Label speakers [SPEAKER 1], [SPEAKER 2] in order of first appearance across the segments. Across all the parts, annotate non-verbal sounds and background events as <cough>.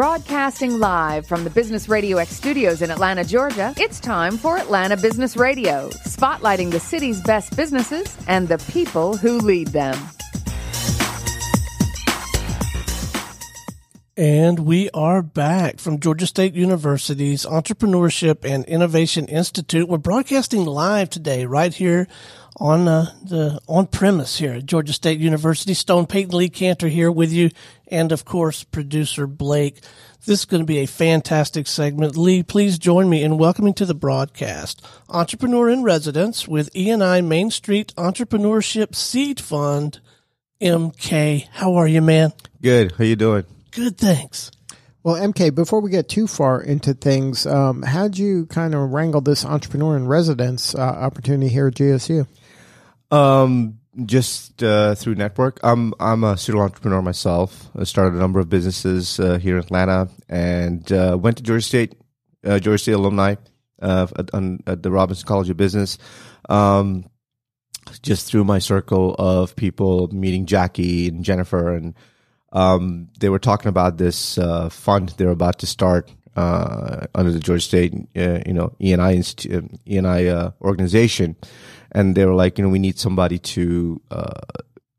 [SPEAKER 1] Broadcasting live from the Business Radio X studios in Atlanta, Georgia, it's time for Atlanta Business Radio, spotlighting the city's best businesses and the people who lead them.
[SPEAKER 2] And we are back from Georgia State University's Entrepreneurship and Innovation Institute. We're broadcasting live today, right here on uh, the on premise here at Georgia State University. Stone Payton Lee Kantor here with you, and of course, producer Blake. This is going to be a fantastic segment. Lee, please join me in welcoming to the broadcast Entrepreneur in Residence with E&I Main Street Entrepreneurship Seed Fund, MK. How are you, man?
[SPEAKER 3] Good. How you doing?
[SPEAKER 2] Good, thanks.
[SPEAKER 4] Well, MK, before we get too far into things, um, how'd you kind of wrangle this entrepreneur in residence uh, opportunity here at GSU?
[SPEAKER 3] Um, just uh, through network. I'm I'm a serial entrepreneur myself. I started a number of businesses uh, here in Atlanta and uh, went to Georgia State, uh, Georgia State alumni uh, at, on, at the Robinson College of Business. Um, just through my circle of people, meeting Jackie and Jennifer, and um, they were talking about this uh, fund they're about to start uh, under the Georgia State, uh, you know, E and I E and I uh, organization, and they were like, you know, we need somebody to uh,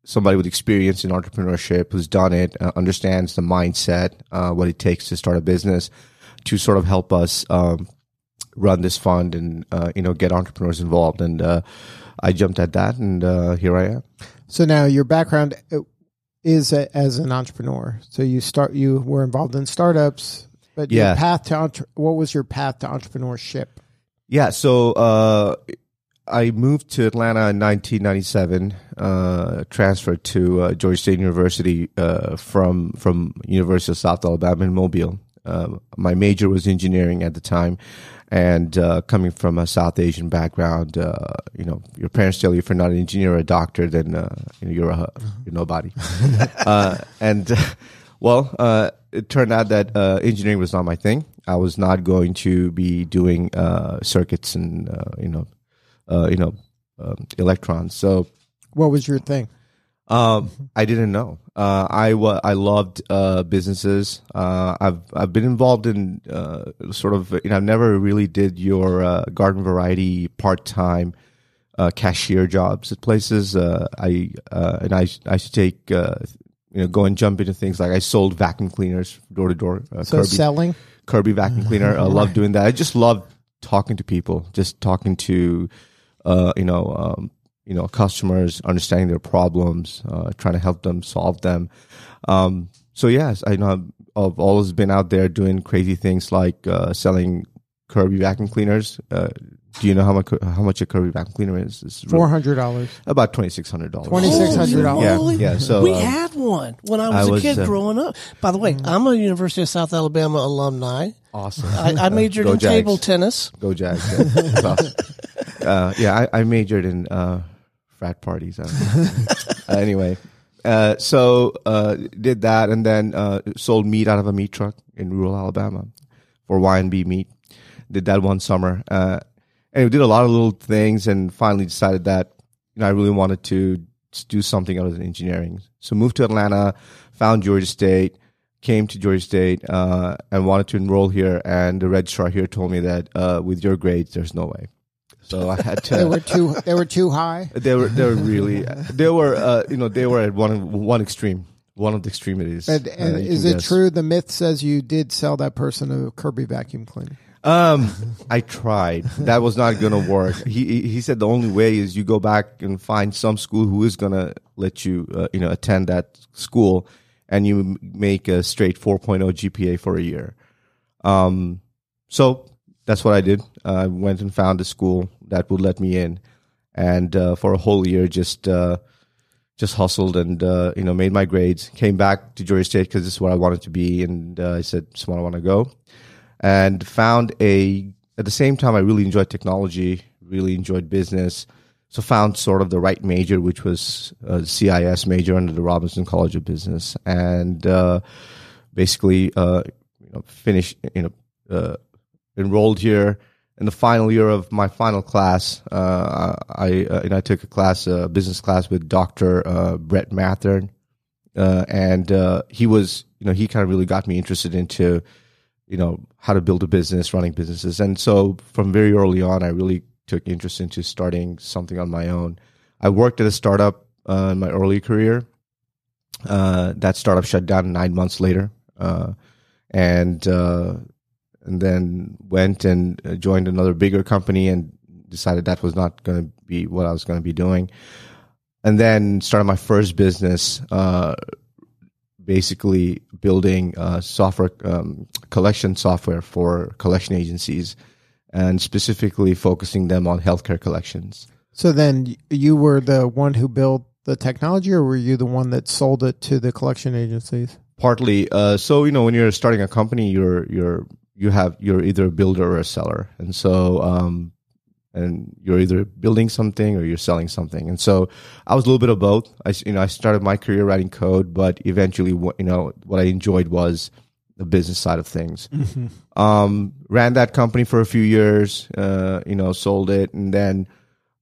[SPEAKER 3] somebody with experience in entrepreneurship who's done it, uh, understands the mindset, uh, what it takes to start a business, to sort of help us um, run this fund and uh, you know get entrepreneurs involved. And uh, I jumped at that, and uh, here I am.
[SPEAKER 4] So now your background uh, is a, as an entrepreneur. So you start you were involved in startups, but
[SPEAKER 3] Yeah.
[SPEAKER 4] your path to entre- what was your path to entrepreneurship?
[SPEAKER 3] Yeah, so uh, I moved to Atlanta in 1997. Uh, transferred to uh, Georgia State University uh, from from University of South Alabama in Mobile. Uh, my major was engineering at the time, and uh, coming from a South Asian background, uh, you know, your parents tell you if you're not an engineer or a doctor, then uh, you know, you're a you're nobody. <laughs> uh, and well, uh, it turned out that uh, engineering was not my thing. I was not going to be doing uh, circuits and uh, you know, uh, you know, um, electrons. So
[SPEAKER 4] What was your thing?
[SPEAKER 3] um, I didn't know. Uh, I wa- I loved uh, businesses. Uh, I've I've been involved in uh, sort of you know I've never really did your uh, garden variety part time uh, cashier jobs at places. Uh, I uh, and I I used to take uh, you know go and jump into things like I sold vacuum cleaners door to door. uh,
[SPEAKER 4] So
[SPEAKER 3] Kirby-
[SPEAKER 4] selling.
[SPEAKER 3] Kirby vacuum cleaner. I <laughs> love doing that. I just love talking to people, just talking to, uh, you know, um, you know, customers, understanding their problems, uh, trying to help them solve them. Um, so yes, I know I've always been out there doing crazy things like uh, selling Kirby vacuum cleaners. Uh, do you know how much how much a Kirby vacuum cleaner is? It's really-
[SPEAKER 4] Four hundred dollars.
[SPEAKER 3] about twenty six hundred dollars.
[SPEAKER 4] $2,600.
[SPEAKER 3] Yeah, yeah. So
[SPEAKER 2] we
[SPEAKER 3] uh,
[SPEAKER 2] had one when I was
[SPEAKER 3] I
[SPEAKER 2] a
[SPEAKER 3] was,
[SPEAKER 2] kid
[SPEAKER 3] uh,
[SPEAKER 2] growing up. By the way, I'm a University of South Alabama alumni.
[SPEAKER 3] awesome.
[SPEAKER 2] I, I majored
[SPEAKER 3] Go
[SPEAKER 2] in
[SPEAKER 3] Jags.
[SPEAKER 2] table tennis.
[SPEAKER 3] Go Jags. Yeah, That's awesome. uh, yeah I, I majored in uh, frat parties. Uh, <laughs> anyway, uh, so uh, did that and then uh, sold meat out of a meat truck in rural Alabama for Y&B meat. Did that one summer. Uh, and we did a lot of little things and finally decided that you know, I really wanted to do something other than engineering. So moved to Atlanta, found Georgia State, came to Georgia State, uh, and wanted to enroll here. And the registrar here told me that uh, with your grades, there's no way. So I had to.
[SPEAKER 4] They were too. They were too high. <laughs>
[SPEAKER 3] They were they were really they were uh, you know they were at one one extreme one of the extremities.
[SPEAKER 4] And,
[SPEAKER 3] uh,
[SPEAKER 4] and is it
[SPEAKER 3] guess.
[SPEAKER 4] true the myth says you did sell that person a Kirby vacuum cleaner?
[SPEAKER 3] Um, I tried. That was not going to work. He he said the only way is you go back and find some school who is going to let you uh, you know attend that school, and you make a straight 4.0 GPA for a year. Um, so that's what I did. I went and found a school that would let me in, and uh, for a whole year just uh, just hustled and uh, you know made my grades. Came back to Georgia State because this is where I wanted to be, and uh, I said, "This is where I want to go." And found a at the same time I really enjoyed technology, really enjoyed business. So found sort of the right major, which was a CIS major under the Robinson College of Business, and uh, basically uh, you know finished you know uh, enrolled here in the final year of my final class. Uh, I uh, and I took a class, a business class with Doctor uh, Brett Mathern, uh, and uh, he was you know he kind of really got me interested into you know how to build a business, running businesses, and so from very early on, I really took interest into starting something on my own. I worked at a startup uh, in my early career. Uh, that startup shut down nine months later, uh, and uh, and then went and uh, joined another bigger company and decided that was not going to be what I was going to be doing. And then started my first business, uh, basically building uh, software um, collection software for collection agencies, and specifically focusing them on healthcare collections.
[SPEAKER 4] So then you were the one who built the technology, or were you the one that sold it to the collection agencies?
[SPEAKER 3] Partly. Uh, so you know, when you're starting a company, you're you're you have you're either a builder or a seller, and so um, and you're either building something or you're selling something. And so I was a little bit of both. I you know I started my career writing code, but eventually you know what I enjoyed was the business side of things. Mm-hmm. Um, ran that company for a few years, uh, you know, sold it, and then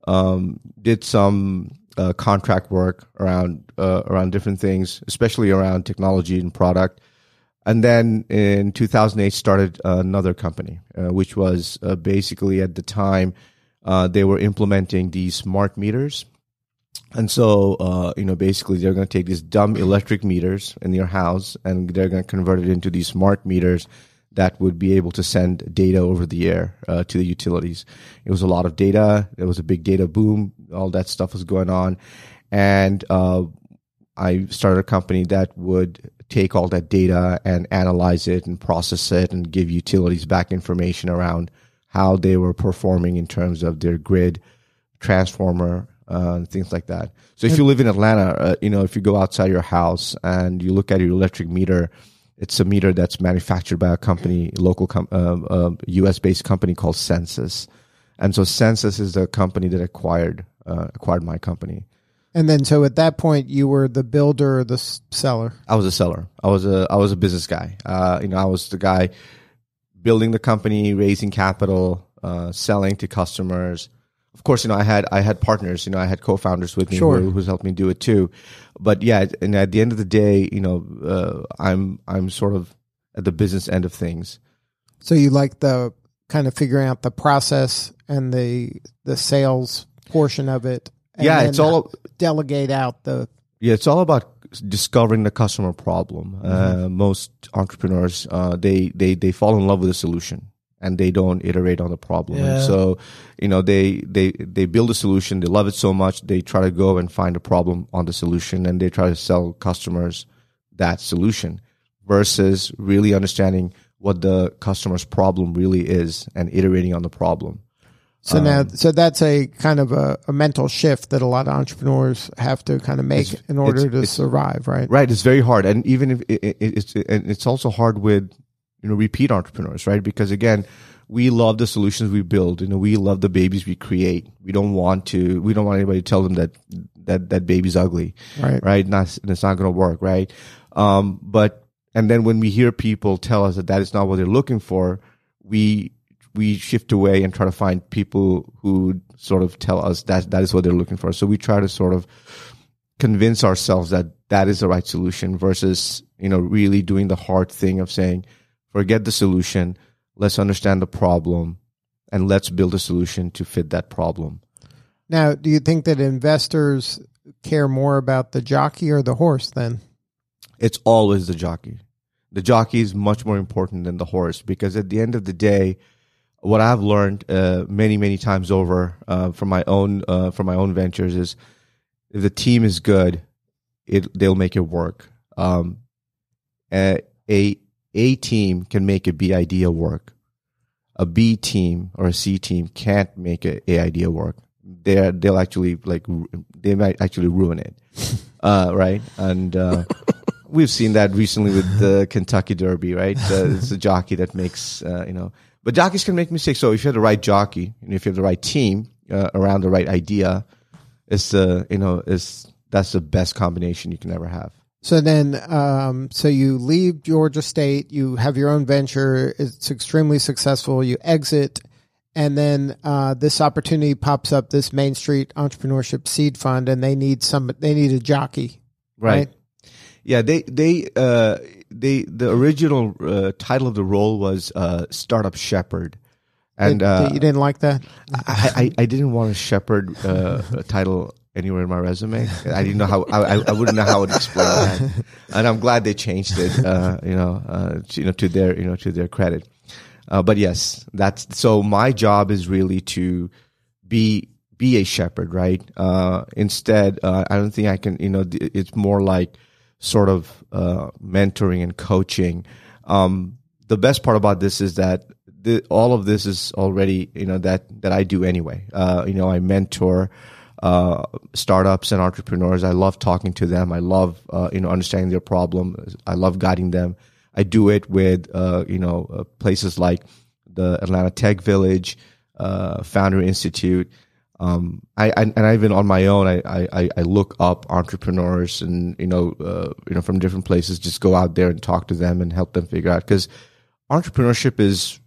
[SPEAKER 3] um, did some uh, contract work around uh, around different things, especially around technology and product. And then in 2008, started another company, uh, which was uh, basically at the time uh, they were implementing these smart meters. And so, uh, you know, basically they're going to take these dumb electric meters in your house and they're going to convert it into these smart meters that would be able to send data over the air uh, to the utilities. It was a lot of data. There was a big data boom. All that stuff was going on. And uh, I started a company that would take all that data and analyze it and process it and give utilities back information around how they were performing in terms of their grid transformer uh, things like that. So if you live in Atlanta, uh, you know if you go outside your house and you look at your electric meter, it's a meter that's manufactured by a company, local com- uh, uh, U.S. based company called Sensus, and so Sensus is the company that acquired uh, acquired my company.
[SPEAKER 4] And then, so at that point, you were the builder or the seller.
[SPEAKER 3] I was a seller. I was a I was a business guy. Uh, you know, I was the guy building the company, raising capital, uh, selling to customers. Of course, you know, I had I had partners. You know, I had co-founders with me
[SPEAKER 4] sure.
[SPEAKER 3] who, who's helped me do it too. But yeah, and at the end of the day, you know, uh, I'm I'm sort of at the business end of things.
[SPEAKER 4] So you like the kind of figuring out the process and the the sales portion of it.
[SPEAKER 3] yeah, it's all
[SPEAKER 4] delegate out the.
[SPEAKER 3] Yeah, it's all about discovering the customer problem. Uh, mm-hmm. Uh, most entrepreneurs uh, they they they fall in love with a solution and they don't iterate on the problem. Yeah. so, you know, they they they build a solution, they love it so much, they try to go and find a problem on the solution, and they try to sell customers that solution versus really understanding what the customer's problem really is and iterating on the problem.
[SPEAKER 4] So um, now, so that's a kind of a, a, mental shift that a lot of entrepreneurs have to kind of make in order to survive, right?
[SPEAKER 3] Right. It's very hard, and even if it, it, it's and it's also hard with you know repeat entrepreneurs, right? Because again, we love the solutions we build. You know, we love the babies we create. We don't want to. We don't want anybody to tell them that that that baby's ugly,
[SPEAKER 4] right?
[SPEAKER 3] Right. Not it's not going to work, right? Um, but and then when we hear people tell us that that is not what they're looking for, we we shift away and try to find people who sort of tell us that that is what they're looking for. So we try to sort of convince ourselves that that is the right solution versus, you know, really doing the hard thing of saying, forget the solution. Let's understand the problem and let's build a solution to fit that problem.
[SPEAKER 4] Now, do you think that investors care more about the jockey or the horse then?
[SPEAKER 3] It's always the jockey. The jockey is much more important than the horse because at the end of the day, what I've learned uh, many many times over uh, from my own uh, from my own ventures is if the team is good, it they'll make it work. Um, a, a team can make a B idea work. A B team or a C team can't make a A idea work. They they'll actually like they might actually ruin it, <laughs> uh, right? And uh, we've seen that recently with the Kentucky Derby, right? it's a jockey that makes uh, you know but jockeys can make mistakes. So if you have the right jockey and if you have the right team uh, around the right idea, it's the you know it's that's the best combination you can ever have.
[SPEAKER 4] So then, um, so you leave Georgia State, you have your own venture, it's extremely successful, you exit, and then uh, this opportunity pops up, this Main Street Entrepreneurship Seed Fund, and they need some, they need a jockey, right? right?
[SPEAKER 3] Yeah, they they uh, they the original uh, title of the role was uh, startup shepherd, and uh,
[SPEAKER 4] you didn't like that?
[SPEAKER 3] I, I, I didn't want a shepherd uh, title anywhere in my resume. I didn't know how I, I- wouldn't know how would explain that, and I'm glad they changed it. Uh, you know, uh, to, you know, to their you know to their credit. Uh, but yes, that's so. My job is really to be be a shepherd, right? Uh, instead, uh, I don't think I can. You know, it's more like sort of uh, mentoring and coaching. Um, the best part about this is that the, all of this is already you know that that I do anyway. Uh, you know, I mentor uh, startups and entrepreneurs. I love talking to them. I love uh, you know understanding their problem. I love guiding them. I do it with uh, you know uh, places like the Atlanta Tech Village, Founder Institute. Um, I, I and I even on my own, I, I, I look up entrepreneurs and you know uh, you know from different places. Just go out there and talk to them and help them figure out because entrepreneurship is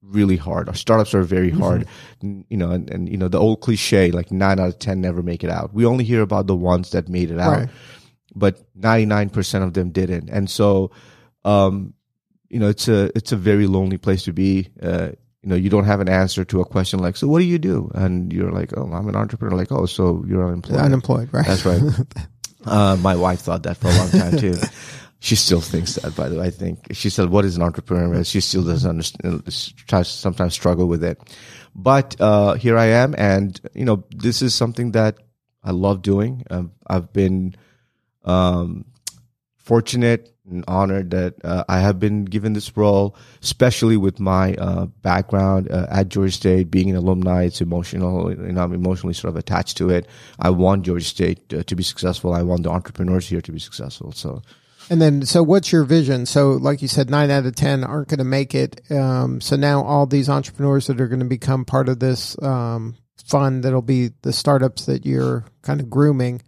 [SPEAKER 3] really hard. Our startups are very hard, N- you know, and, and you know the old cliche like nine out of ten never make it out. We only hear about the ones that made it out,
[SPEAKER 4] Right.
[SPEAKER 3] but ninety nine percent of them didn't. And so, um, you know, it's a it's a very lonely place to be. Uh, you know, you don't have an answer to a question like, "So what do you do?" And you're like, "Oh, I'm an entrepreneur." Like, "Oh, so you're unemployed?"
[SPEAKER 4] Unemployed, right?
[SPEAKER 3] That's right. <laughs> uh, my wife thought that for a long time too. She still thinks that, by the way. I think she said, "What is an entrepreneur?" She still doesn't understand. Tries sometimes struggle with it, but uh, here I am, and you know, this is something that I love doing. Um, I've been um, fortunate and honored that uh, I have been given this role, especially with my uh, background uh, at Georgia State, being an alumni. It's emotional, and I'm emotionally sort of attached to it. I want Georgia State uh, to be successful. I want the entrepreneurs here to be successful. So,
[SPEAKER 4] And then, so what's your vision? So, like you said, nine out of 10 aren't going to make it. Um, so now all these entrepreneurs that are going to become part of this um, fund that'll be the startups that you're kind of grooming.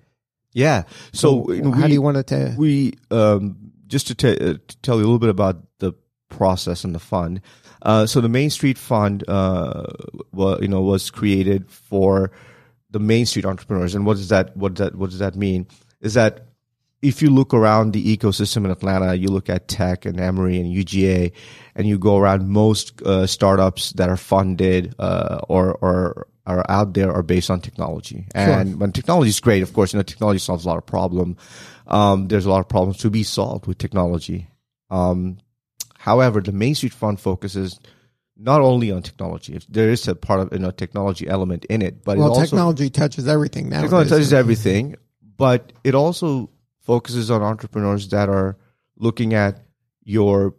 [SPEAKER 3] Yeah. So, you know,
[SPEAKER 4] how
[SPEAKER 3] we-
[SPEAKER 4] do you want to?
[SPEAKER 3] we um, just to, t- uh, to tell you a little bit about the process and the fund. Uh, so the Main Street Fund, uh, wa- you know, was created for the Main Street entrepreneurs. And what does that what does that what does that mean? Is that if you look around the ecosystem in Atlanta, you look at Tech and Emory and UGA, and you go around most uh, startups that are funded uh, or or are out there are based on technology. And when technology is great, of course, you know, technology solves a lot of problem. Um, there's a lot of problems to be solved with technology. Um, however, the Main Street Fund focuses not only on technology. If there is a part of you know technology element in it, but it
[SPEAKER 4] Well,
[SPEAKER 3] also
[SPEAKER 4] technology touches everything now.
[SPEAKER 3] technology touches everything, but it also focuses on entrepreneurs that are looking at your,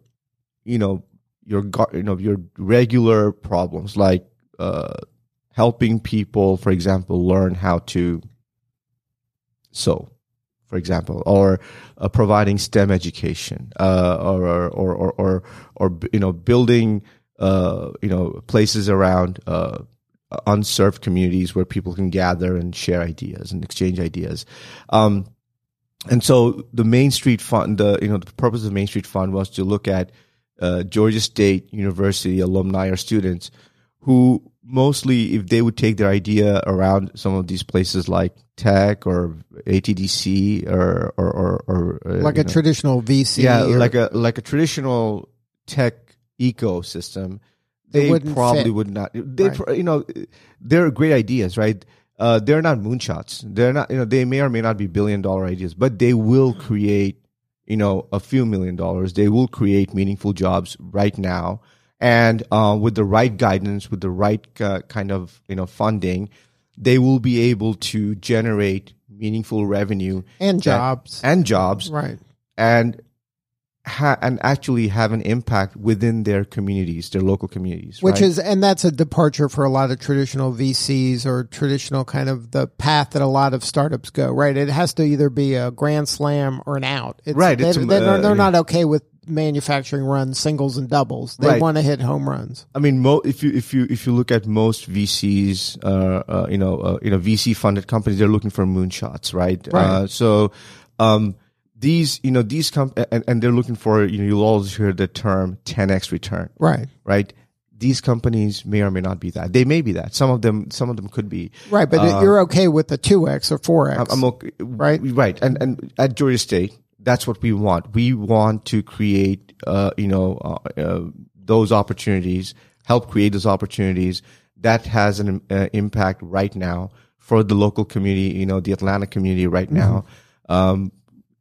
[SPEAKER 3] you know, your you know your regular problems like uh, helping people, for example, learn how to sew, for example, or uh, providing STEM education, uh, or, or or or or you know building uh, you know places around uh, unserved communities where people can gather and share ideas and exchange ideas. Um, and so the Main Street Fund, the you know the purpose of the Main Street Fund was to look at uh, Georgia State University alumni or students who mostly, if they would take their idea around some of these places like Tech or ATDC or or or, or uh,
[SPEAKER 4] like a
[SPEAKER 3] know,
[SPEAKER 4] traditional VC.
[SPEAKER 3] yeah,
[SPEAKER 4] or-
[SPEAKER 3] like a like a traditional tech ecosystem, they probably
[SPEAKER 4] fit.
[SPEAKER 3] would not. They,
[SPEAKER 4] Right.
[SPEAKER 3] pro- you know, they're great ideas, right? Uh, they're not moonshots. They're not, you know, they may or may not be billion dollar ideas, but they will create, you know, a few million dollars. They will create meaningful jobs right now, and uh, with the right guidance, with the right uh, kind of you know funding, they will be able to generate meaningful revenue
[SPEAKER 4] and jobs.
[SPEAKER 3] and jobs
[SPEAKER 4] right.
[SPEAKER 3] and ha- and actually have an impact within their communities, their local communities.
[SPEAKER 4] Which
[SPEAKER 3] right?
[SPEAKER 4] is, and that's a departure for a lot of traditional VCs or traditional kind of the path that a lot of startups go, right? It has to either be a grand slam or an out. It's,
[SPEAKER 3] Right,
[SPEAKER 4] They,
[SPEAKER 3] it's,
[SPEAKER 4] are they're,
[SPEAKER 3] uh,
[SPEAKER 4] they're not okay with manufacturing runs, singles and doubles. They
[SPEAKER 3] Right.
[SPEAKER 4] want to hit home runs.
[SPEAKER 3] I mean, mo- if you if you if you look at most VCs, uh, uh, you know, uh, you know, VC funded companies, they're looking for moonshots, right?
[SPEAKER 4] Right.
[SPEAKER 3] Uh, so, um, these, you know, these com- and, and they're looking for, you know, you'll always hear the term 10x return,
[SPEAKER 4] Right.
[SPEAKER 3] right? These companies may or may not be that. They may be that. Some of them, some of them could be.
[SPEAKER 4] Right. But you're okay with the 2X or 4X.
[SPEAKER 3] I'm, I'm okay,
[SPEAKER 4] Right.
[SPEAKER 3] Right. And and at Georgia State, that's what we want. We want to create, uh, you know, uh, uh, those opportunities, help create those opportunities. That has an uh, impact right now for the local community, you know, the Atlanta community right now. Um,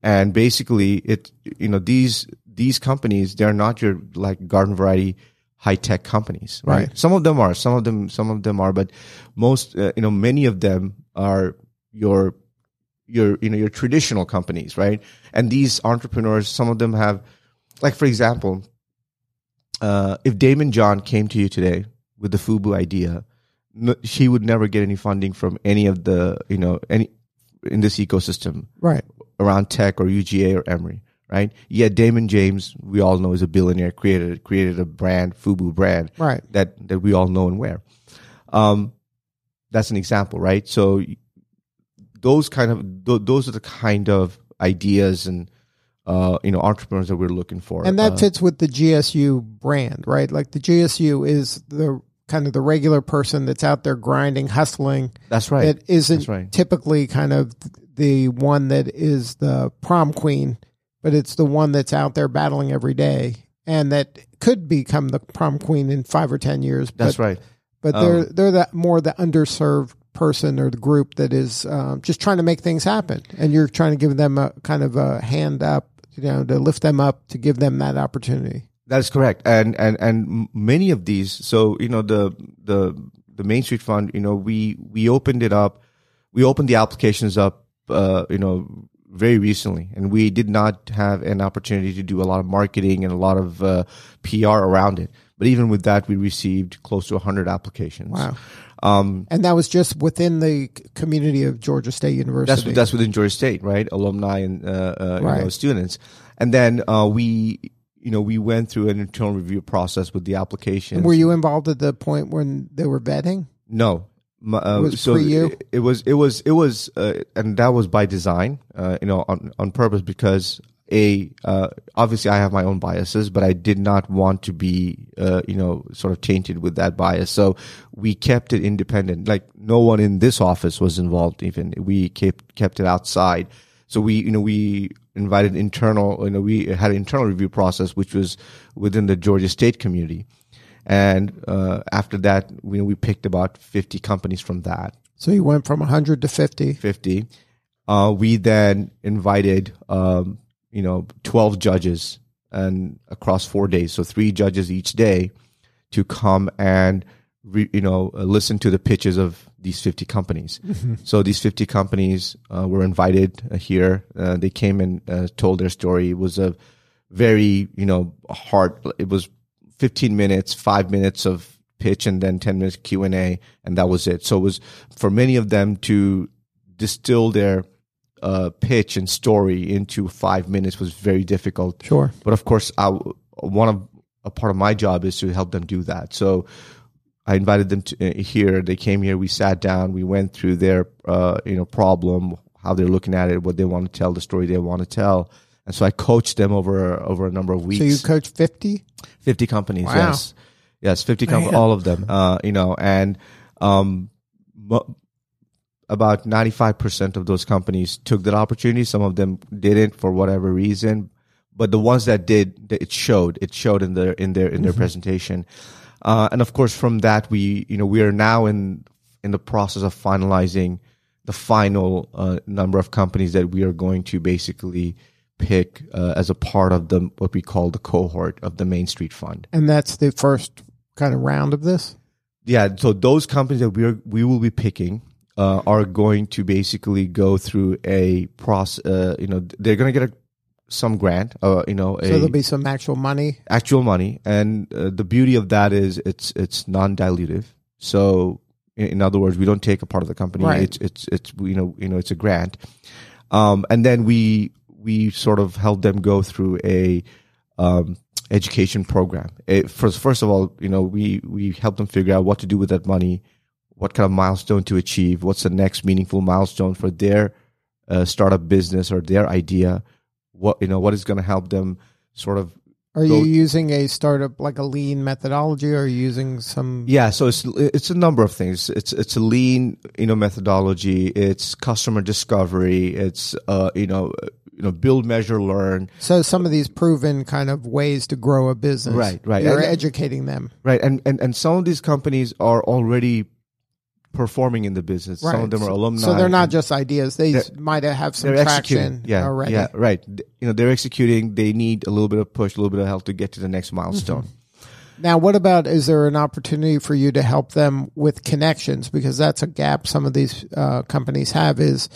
[SPEAKER 3] and basically, it, you know, these these companies, they're not your like garden variety high tech companies, right?
[SPEAKER 4] Right.
[SPEAKER 3] Some of them are, some of them, some of them are, but most, uh, you know, many of them are your your you know your traditional companies, right? And these entrepreneurs, some of them have, like for example, uh, if Daymond John came to you today with the Fubu idea, no, he would never get any funding from any of the you know any in this ecosystem
[SPEAKER 4] Right.
[SPEAKER 3] around tech or UGA or Emory, right? Yet Daymond James, we all know, is a billionaire, created created a brand, Fubu brand,
[SPEAKER 4] Right.
[SPEAKER 3] that that we all know and wear. Um, that's an example, right? So those kind of th- those are the kind of ideas and uh, you know entrepreneurs that we're looking for,
[SPEAKER 4] And that
[SPEAKER 3] Uh,
[SPEAKER 4] fits with the GSU brand, right? Like the GSU is the kind of the regular person that's out there grinding, hustling.
[SPEAKER 3] that's right.
[SPEAKER 4] That isn't
[SPEAKER 3] That's right.
[SPEAKER 4] typically kind of the one that is the prom queen, but it's the one that's out there battling every day and that could become the prom queen in five or ten years.
[SPEAKER 3] that's
[SPEAKER 4] but,
[SPEAKER 3] right.
[SPEAKER 4] But
[SPEAKER 3] Um,
[SPEAKER 4] they're they're that more the underserved person or the group that is um, just trying to make things happen, and you're trying to give them a kind of a hand up, you know, to lift them up, to give them that opportunity.
[SPEAKER 3] That is correct, and and and many of these. So you know the the the Main Street Fund. You know we we opened it up. We opened the applications up. Uh, you know very recently, and we did not have an opportunity to do a lot of marketing and a lot of uh, PR around it. But even with that, we received close to hundred applications.
[SPEAKER 4] Wow.
[SPEAKER 3] Um,
[SPEAKER 4] And that was just within the community of Georgia State University.
[SPEAKER 3] that's that's within Georgia State, right? Alumni and uh, uh, you know, students, and then uh, we, you know, we went through an internal review process with the application.
[SPEAKER 4] Were you involved at the point when they were vetting?
[SPEAKER 3] No. Uh,
[SPEAKER 4] It was
[SPEAKER 3] so
[SPEAKER 4] you?
[SPEAKER 3] It, it was it was it was uh, and that was by design, uh, you know, on on purpose because a uh, obviously I have my own biases, but I did not want to be uh, you know sort of tainted with that bias. So we kept it independent. Like no one in this office was involved. Even we kept kept it outside. So we you know we invited internal you know we had an internal review process which was within the Georgia State community. And uh, after that, you know, we picked about 50 companies from that,
[SPEAKER 4] So you went from 100 to 50.
[SPEAKER 3] 50. Uh, we then invited, um, you know, 12 judges and across four days. So three judges each day to come and, re, you know, uh, listen to the pitches of these 50 companies. <laughs> So these 50 companies uh, were invited uh, here. Uh, they came and uh, told their story. It was a very, you know, hard, it was 15 minutes, five minutes of pitch and then 10 minutes Q&A and that was it. So it was for many of them to distill their uh, pitch and story into five minutes was very difficult.
[SPEAKER 4] Sure.
[SPEAKER 3] But of course, I, one of a part of my job is to help them do that. So I invited them to uh, here. They came here. We sat down. We went through their uh, you know problem, how they're looking at it, what they want to tell, the story they want to tell. And so I coached them over over a number of weeks.
[SPEAKER 4] So you coached 50?
[SPEAKER 3] 50 companies
[SPEAKER 4] Wow.
[SPEAKER 3] yes yes 50 companies all of them uh you know and um about 95% of those companies took that opportunity. Some of them didn't for whatever reason. But the ones that did it showed. It showed in their in their in their presentation. Uh and of course from that we you know we are now in in the process of finalizing the final uh, number of companies that we are going to basically pick uh, as a part of the what we call the cohort of the Main Street Fund.
[SPEAKER 4] And that's the first kind of round of this?
[SPEAKER 3] Yeah, so those companies that we are we will be picking uh, are going to basically go through a process. Uh, you know, they're going to get a, some grant. Uh, you know, a,
[SPEAKER 4] So there'll be some actual money.
[SPEAKER 3] actual money, and uh, the beauty of that is it's it's non dilutive. So in, in other words, we don't take a part of the company.
[SPEAKER 4] Right.
[SPEAKER 3] It's it's it's you know you know it's a grant, um, and then we we sort of help them go through a um, education program. It, first first of all, you know we we help them figure out what to do with that money, what kind of milestone to achieve, what's the next meaningful milestone for their uh, startup business or their idea. What you know what is going to help them sort of
[SPEAKER 4] Are
[SPEAKER 3] go-
[SPEAKER 4] you using a startup like a lean methodology or are you using some
[SPEAKER 3] Yeah, so it's it's a number of things. It's it's a lean you know methodology. It's customer discovery. It's uh you know you know build, measure, learn.
[SPEAKER 4] so some of these proven kind of ways to grow a business.
[SPEAKER 3] Right, right.
[SPEAKER 4] You're
[SPEAKER 3] And-
[SPEAKER 4] educating them.
[SPEAKER 3] Right, and and and some of these companies are already performing in the business. Some of them are alumni.
[SPEAKER 4] So they're not just ideas. They might have some
[SPEAKER 3] they're
[SPEAKER 4] traction
[SPEAKER 3] executing. Yeah,
[SPEAKER 4] already.
[SPEAKER 3] yeah, right. You know, they're executing. They need a little bit of push, a little bit of help to get to the next milestone.
[SPEAKER 4] Now, what about is there an opportunity for you to help them with connections? Because that's a gap some of these uh, companies have is,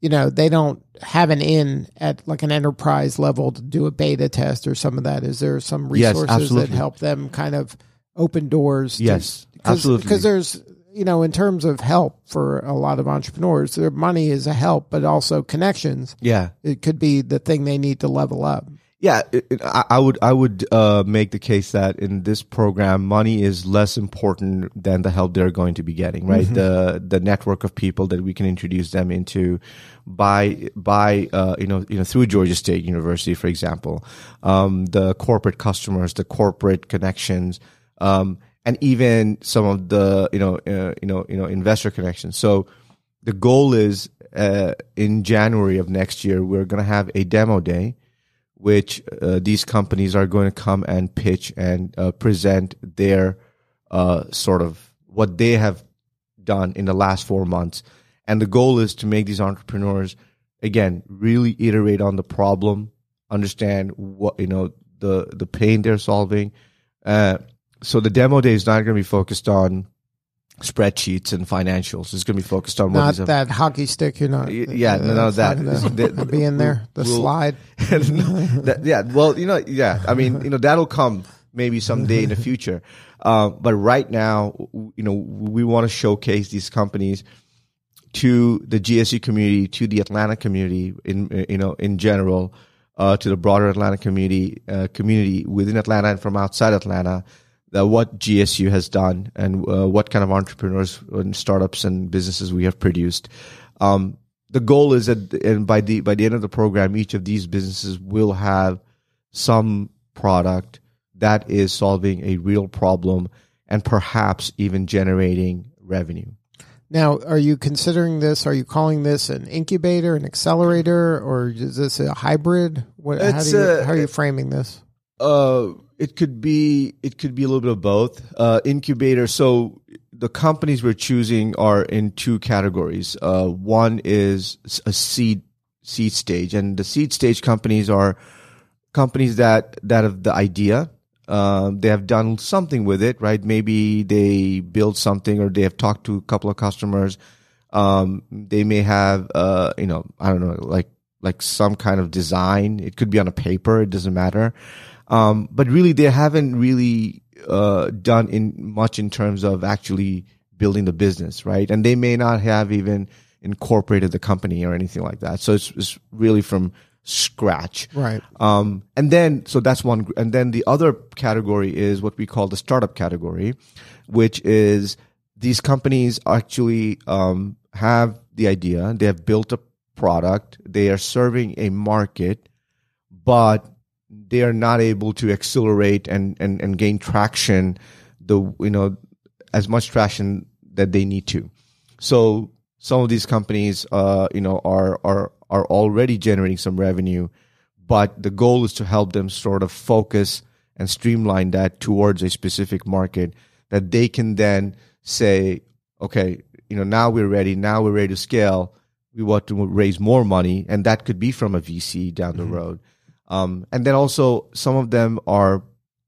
[SPEAKER 4] you know, they don't have an in at like an enterprise level to do a beta test or some of that. Is there some
[SPEAKER 3] Yes,
[SPEAKER 4] resources that help them kind of open doors? to-
[SPEAKER 3] Yes,
[SPEAKER 4] Cause,
[SPEAKER 3] absolutely.
[SPEAKER 4] Because there's, you know, in terms of help for a lot of entrepreneurs, their money is a help, but also connections.
[SPEAKER 3] Yeah,
[SPEAKER 4] It could be the thing they need to level up.
[SPEAKER 3] Yeah, it, it- I, I would I would uh, make the case that in this program, money is less important than the help they're going to be getting. Right, the the network of people that we can introduce them into by by uh, you know you know through Georgia State University, for example, um, the corporate customers, the corporate connections, um, and even some of the you know uh, you know you know investor connections. So the goal is uh, in January of next year, we're going to have a demo day which uh, these companies are going to come and pitch and uh, present their uh, sort of what they have done in the last four months. And the goal is to make these entrepreneurs, again, really iterate on the problem, understand what, you know, the, the pain they're solving. So the demo day is not going to be focused on spreadsheets and financials. It's going to be focused on
[SPEAKER 4] Not
[SPEAKER 3] are-
[SPEAKER 4] that hockey stick. You're not.
[SPEAKER 3] Y- yeah, none of
[SPEAKER 4] that's
[SPEAKER 3] that. The-
[SPEAKER 4] be in there. <laughs> The
[SPEAKER 3] we'll-
[SPEAKER 4] slide. <laughs>
[SPEAKER 3] that, yeah, well, you know, yeah, I mean, you know, that'll come maybe someday in the future. Uh, but right now, you know, we want to showcase these companies to the GSU community, to the Atlanta community, in you know, in general, uh, to the broader Atlanta community, uh, community within Atlanta and from outside Atlanta, that what GSU has done and uh, what kind of entrepreneurs and startups and businesses we have produced. Um, the goal is that, and by the by the end of the program, each of these businesses will have some product that is solving a real problem and perhaps even generating revenue.
[SPEAKER 4] Now, are you considering this? Are you calling this an incubator, an accelerator, or is this a hybrid? What? How, do you,
[SPEAKER 3] a-
[SPEAKER 4] how are you framing this?
[SPEAKER 3] Uh, it could be it could be a little bit of both. Uh, incubator. So the companies we're choosing are in two categories. Uh, one is a seed seed stage, and the seed stage companies are companies that that have the idea. Um, they have done something with it, right? Maybe they built something, or they have talked to a couple of customers. Um, they may have, uh, you know, I don't know, like like some kind of design. It could be on a paper. It doesn't matter. Um, but really, they haven't really uh, done in much in terms of actually building the business, right? And they may not have even incorporated the company or anything like that. So it's, it's really from scratch.
[SPEAKER 4] Right.
[SPEAKER 3] Um, and then, so that's one. And then the other category is what we call the startup category, which is these companies actually um, have the idea, they have built a product, they are serving a market, but they are not able to accelerate and, and, and gain traction, the you know as much traction that they need to. So some of these companies, uh, you know, are are are already generating some revenue, but the goal is to help them sort of focus and streamline that towards a specific market that they can then say, okay, you know, now we're ready, now we're ready to scale. We want to raise more money, and that could be from a VC down the road. Um, and then also some of them are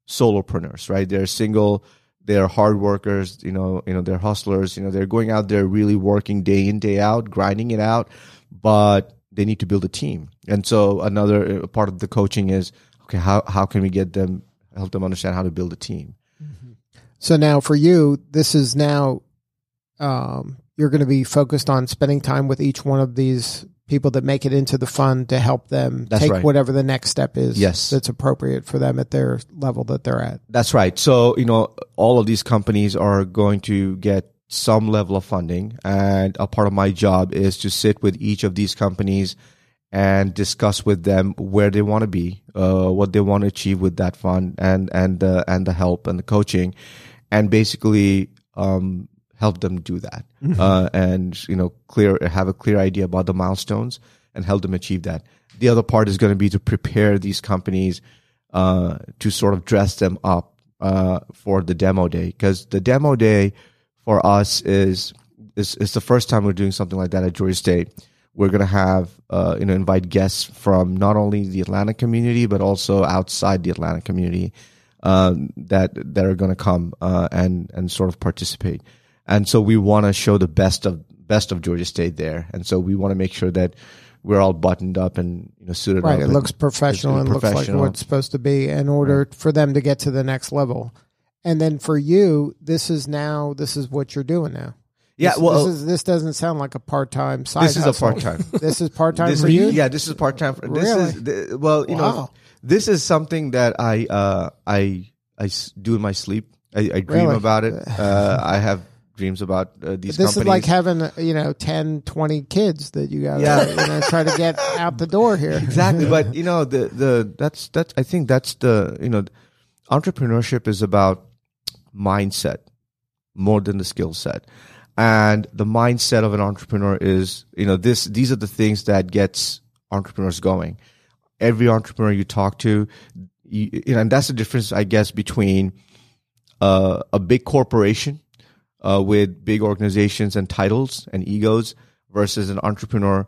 [SPEAKER 3] solopreneurs, right? They're single, they're hard workers, you know, you know, they're hustlers, you know, they're going out there really working day in, day out, grinding it out, but they need to build a team. And so another uh, part of the coaching is, okay, how, how can we get them, help them understand how to build a team?
[SPEAKER 4] So now for you, this is now um, you're going to be focused on spending time with each one of these people that make it into the fund to help them
[SPEAKER 3] That's
[SPEAKER 4] take
[SPEAKER 3] right.
[SPEAKER 4] whatever the next step is.
[SPEAKER 3] Yes.
[SPEAKER 4] that's appropriate for them at their level that they're at.
[SPEAKER 3] That's right. So, you know, all of these companies are going to get some level of funding. And a part of my job is to sit with each of these companies and discuss with them where they want to be, uh, what they want to achieve with that fund, and and uh, and the help and the coaching, and basically um, help them do that, uh, and you know, clear have a clear idea about the milestones and help them achieve that. The other part is going to be to prepare these companies uh, to sort of dress them up uh, for the demo day because the demo day for us is is is the first time we're doing something like that at Georgia State. We're going to have uh, you know invite guests from not only the Atlanta community but also outside the Atlanta community um, that that are going to come uh, and and sort of participate. And so we want to show the best of best of Georgia State there, and so we want to make sure that we're all buttoned up and you know suited
[SPEAKER 4] Right.
[SPEAKER 3] up.
[SPEAKER 4] It looks professional and looks like
[SPEAKER 3] professional.
[SPEAKER 4] what it's supposed to be in order for them to get to the next level. And then for you, this is now this is what you're doing now.
[SPEAKER 3] Yeah,
[SPEAKER 4] This,
[SPEAKER 3] well,
[SPEAKER 4] this is this doesn't sound like a part time side.
[SPEAKER 3] this is a part time. <laughs>
[SPEAKER 4] This is part time for you.
[SPEAKER 3] Yeah, this is part time. This
[SPEAKER 4] Really?
[SPEAKER 3] is the, well, you know, this is something that I uh, I I do in my sleep. I, I dream
[SPEAKER 4] Really?
[SPEAKER 3] about it. <laughs> Uh, I have dreams about uh, these
[SPEAKER 4] This
[SPEAKER 3] companies.
[SPEAKER 4] is like having you know 10, 20 kids that you got
[SPEAKER 3] Yeah.
[SPEAKER 4] you know try to get out the door here.
[SPEAKER 3] exactly but <laughs> you know the the that's that's i think that's the you know entrepreneurship is about mindset more than the skill set and the mindset of an entrepreneur is you know this these are the things that gets entrepreneurs going every entrepreneur you talk to you, you know, and that's the difference i guess between uh, a big corporation uh, with big organizations and titles and egos versus an entrepreneur.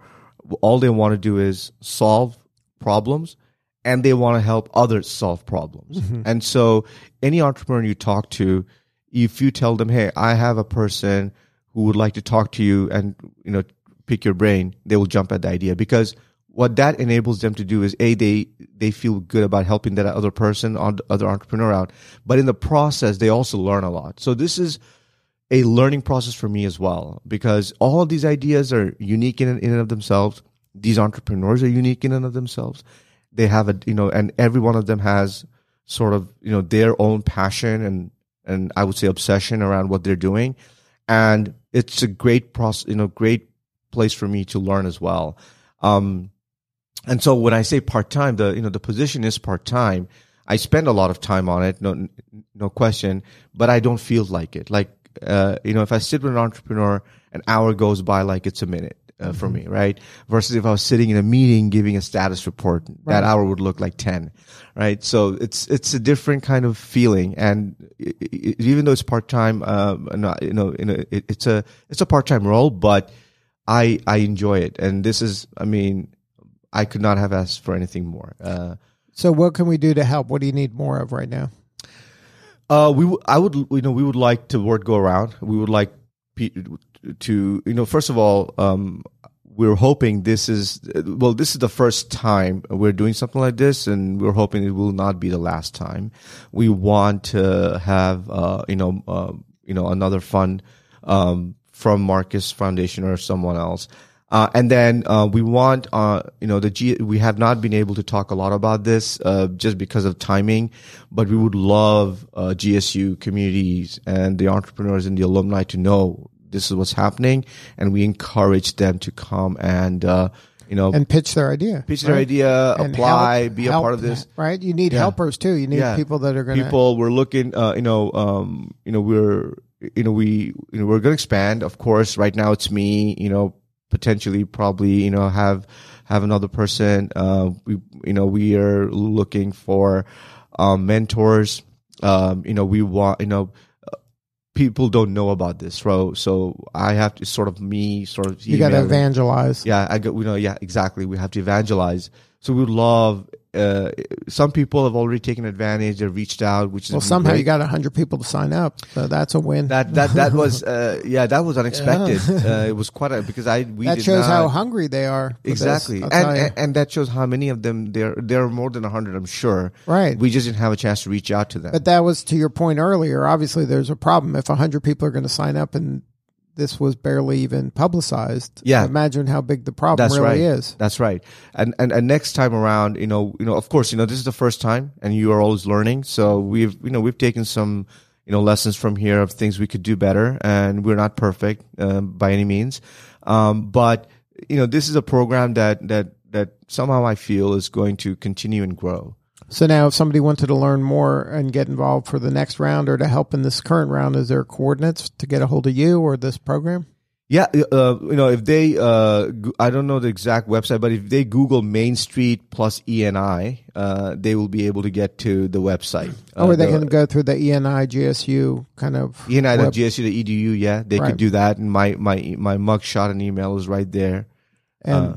[SPEAKER 3] All they want to do is solve problems and they want to help others solve problems. And so, any entrepreneur you talk to, if you tell them, "Hey, I have a person who would like to talk to you and you know pick your brain," they will jump at the idea because what that enables them to do is a they they feel good about helping that other person on other entrepreneur out but in the process they also learn a lot so this is a learning process for me as well because all of these ideas are unique in, in and of themselves these entrepreneurs are unique in and of themselves they have a you know and every one of them has sort of you know their own passion and and i would say obsession around what they're doing and it's a great process you know great place for me to learn as well um and so when I say part time, the you know the position is part time. I spend a lot of time on it, no no question, but I don't feel like it. Like uh, you know, if I sit with an entrepreneur, an hour goes by like it's a minute uh, for me, right? Versus if I was sitting in a meeting giving a status report, that hour would look like ten, right? So it's it's a different kind of feeling, and i i even though it's part time, um, not, you know, in a, it, it's a it's a part time role, but I I enjoy it, and this is, I mean. I could not have asked for anything more. Uh,
[SPEAKER 4] So what can we do to help? What do you need more of right now?
[SPEAKER 3] Uh, we, w- I would, you know, we would like to word go around. We would like pe- to, you know, first of all, um, we're hoping this is, well, this is the first time we're doing something like this, and we're hoping it will not be the last time. We want to have, uh, you know, uh, you know, another fund um, from Marcus Foundation or someone else. Uh, and then uh, we want, uh, you know, the G. We have not been able to talk a lot about this uh, just because of timing, but we would love uh, GSU communities and the entrepreneurs and the alumni to know this is what's happening, and we encourage them to come and, uh, you know,
[SPEAKER 4] And pitch their idea.
[SPEAKER 3] pitch their
[SPEAKER 4] right?
[SPEAKER 3] idea,
[SPEAKER 4] And
[SPEAKER 3] apply,
[SPEAKER 4] help-
[SPEAKER 3] be a
[SPEAKER 4] help,
[SPEAKER 3] part of this.
[SPEAKER 4] Right? You need
[SPEAKER 3] Yeah.
[SPEAKER 4] helpers too. You need
[SPEAKER 3] Yeah.
[SPEAKER 4] people that are going to
[SPEAKER 3] people we're looking uh, you know um you know we're you know we you know we're going to expand of course right now it's me you know potentially probably you know have have another person uh we you know we are looking for um mentors um you know we want you know people don't know about this so so i have to sort of me sort of
[SPEAKER 4] you got to evangelize.
[SPEAKER 3] yeah, I get. We know. Yeah, exactly. We have to evangelize. So we would love. Uh, some people have already taken advantage. They reached out, which is
[SPEAKER 4] Well, somehow
[SPEAKER 3] great.
[SPEAKER 4] you got hundred people to sign up, so that's a win.
[SPEAKER 3] that. That that <laughs> was. Uh, yeah, that was unexpected. Uh, it was quite a, because I we
[SPEAKER 4] that shows
[SPEAKER 3] not,
[SPEAKER 4] how hungry they are.
[SPEAKER 3] exactly, and, and and that shows how many of them there. There are more than hundred, I'm sure.
[SPEAKER 4] Right.
[SPEAKER 3] We just didn't have a chance to reach out to them.
[SPEAKER 4] But that was to your point earlier. Obviously, there's a problem if 100 people are going to sign up and this was barely even publicized.
[SPEAKER 3] Yeah.
[SPEAKER 4] Imagine how big the problem
[SPEAKER 3] That's
[SPEAKER 4] really
[SPEAKER 3] right.
[SPEAKER 4] is.
[SPEAKER 3] That's right. And, and and next time around, you know, you know, of course, you know, this is the first time, and you are always learning. So we've, you know, we've taken some, you know, lessons from here of things we could do better, and we're not perfect um, by any means. Um, but you know, this is a program that that that somehow I feel is going to continue and grow.
[SPEAKER 4] So now, if somebody wanted to learn more and get involved for the next round or to help in this current round, is there coordinates to get a hold of you or this program?
[SPEAKER 3] Yeah, uh, you know, if they, uh, I don't know the exact website, but if they Google Main Street plus ENI, uh, they will be able to get to the website.
[SPEAKER 4] or
[SPEAKER 3] Uh,
[SPEAKER 4] they
[SPEAKER 3] the-
[SPEAKER 4] can go through the ENI GSU kind of. web-
[SPEAKER 3] ENI.gsu.edu, E yeah, they
[SPEAKER 4] Right.
[SPEAKER 3] could do that. And my, my, my mugshot and email is right there.
[SPEAKER 4] And,
[SPEAKER 3] Uh,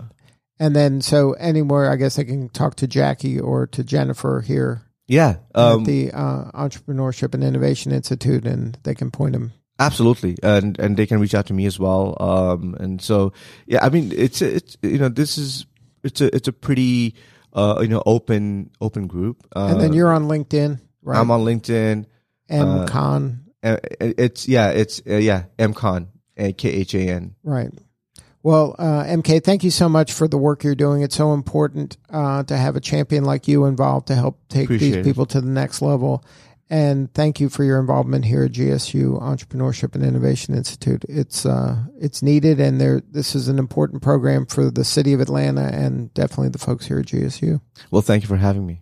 [SPEAKER 4] and then, so anywhere, I guess I can talk to Jackie or to Jennifer here
[SPEAKER 3] Yeah. Um,
[SPEAKER 4] at the uh, Entrepreneurship and Innovation Institute, and they can point them.
[SPEAKER 3] Absolutely, and and they can reach out to me as well. Um, and so yeah, I mean, it's it's you know this is it's a it's a pretty uh you know open open group. Uh,
[SPEAKER 4] And then you're on LinkedIn, right?
[SPEAKER 3] I'm on LinkedIn.
[SPEAKER 4] M Khan,
[SPEAKER 3] Uh, it's yeah, it's uh, yeah, Mcon, uh, K H A N.
[SPEAKER 4] right. Well, uh, MK, thank you so much for the work you're doing. It's so important uh, to have a champion like you involved to help take
[SPEAKER 3] Appreciate
[SPEAKER 4] these
[SPEAKER 3] it.
[SPEAKER 4] people to the next level. And thank you for your involvement here at GSU Entrepreneurship and Innovation Institute. It's uh, it's needed, and there this is an important program for the city of Atlanta and definitely the folks here at GSU.
[SPEAKER 3] Well, thank you for having me.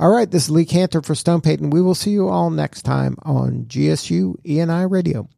[SPEAKER 4] All right, this is Lee Kantor for Stone Payton. We will see you all next time on GSU ENI Radio.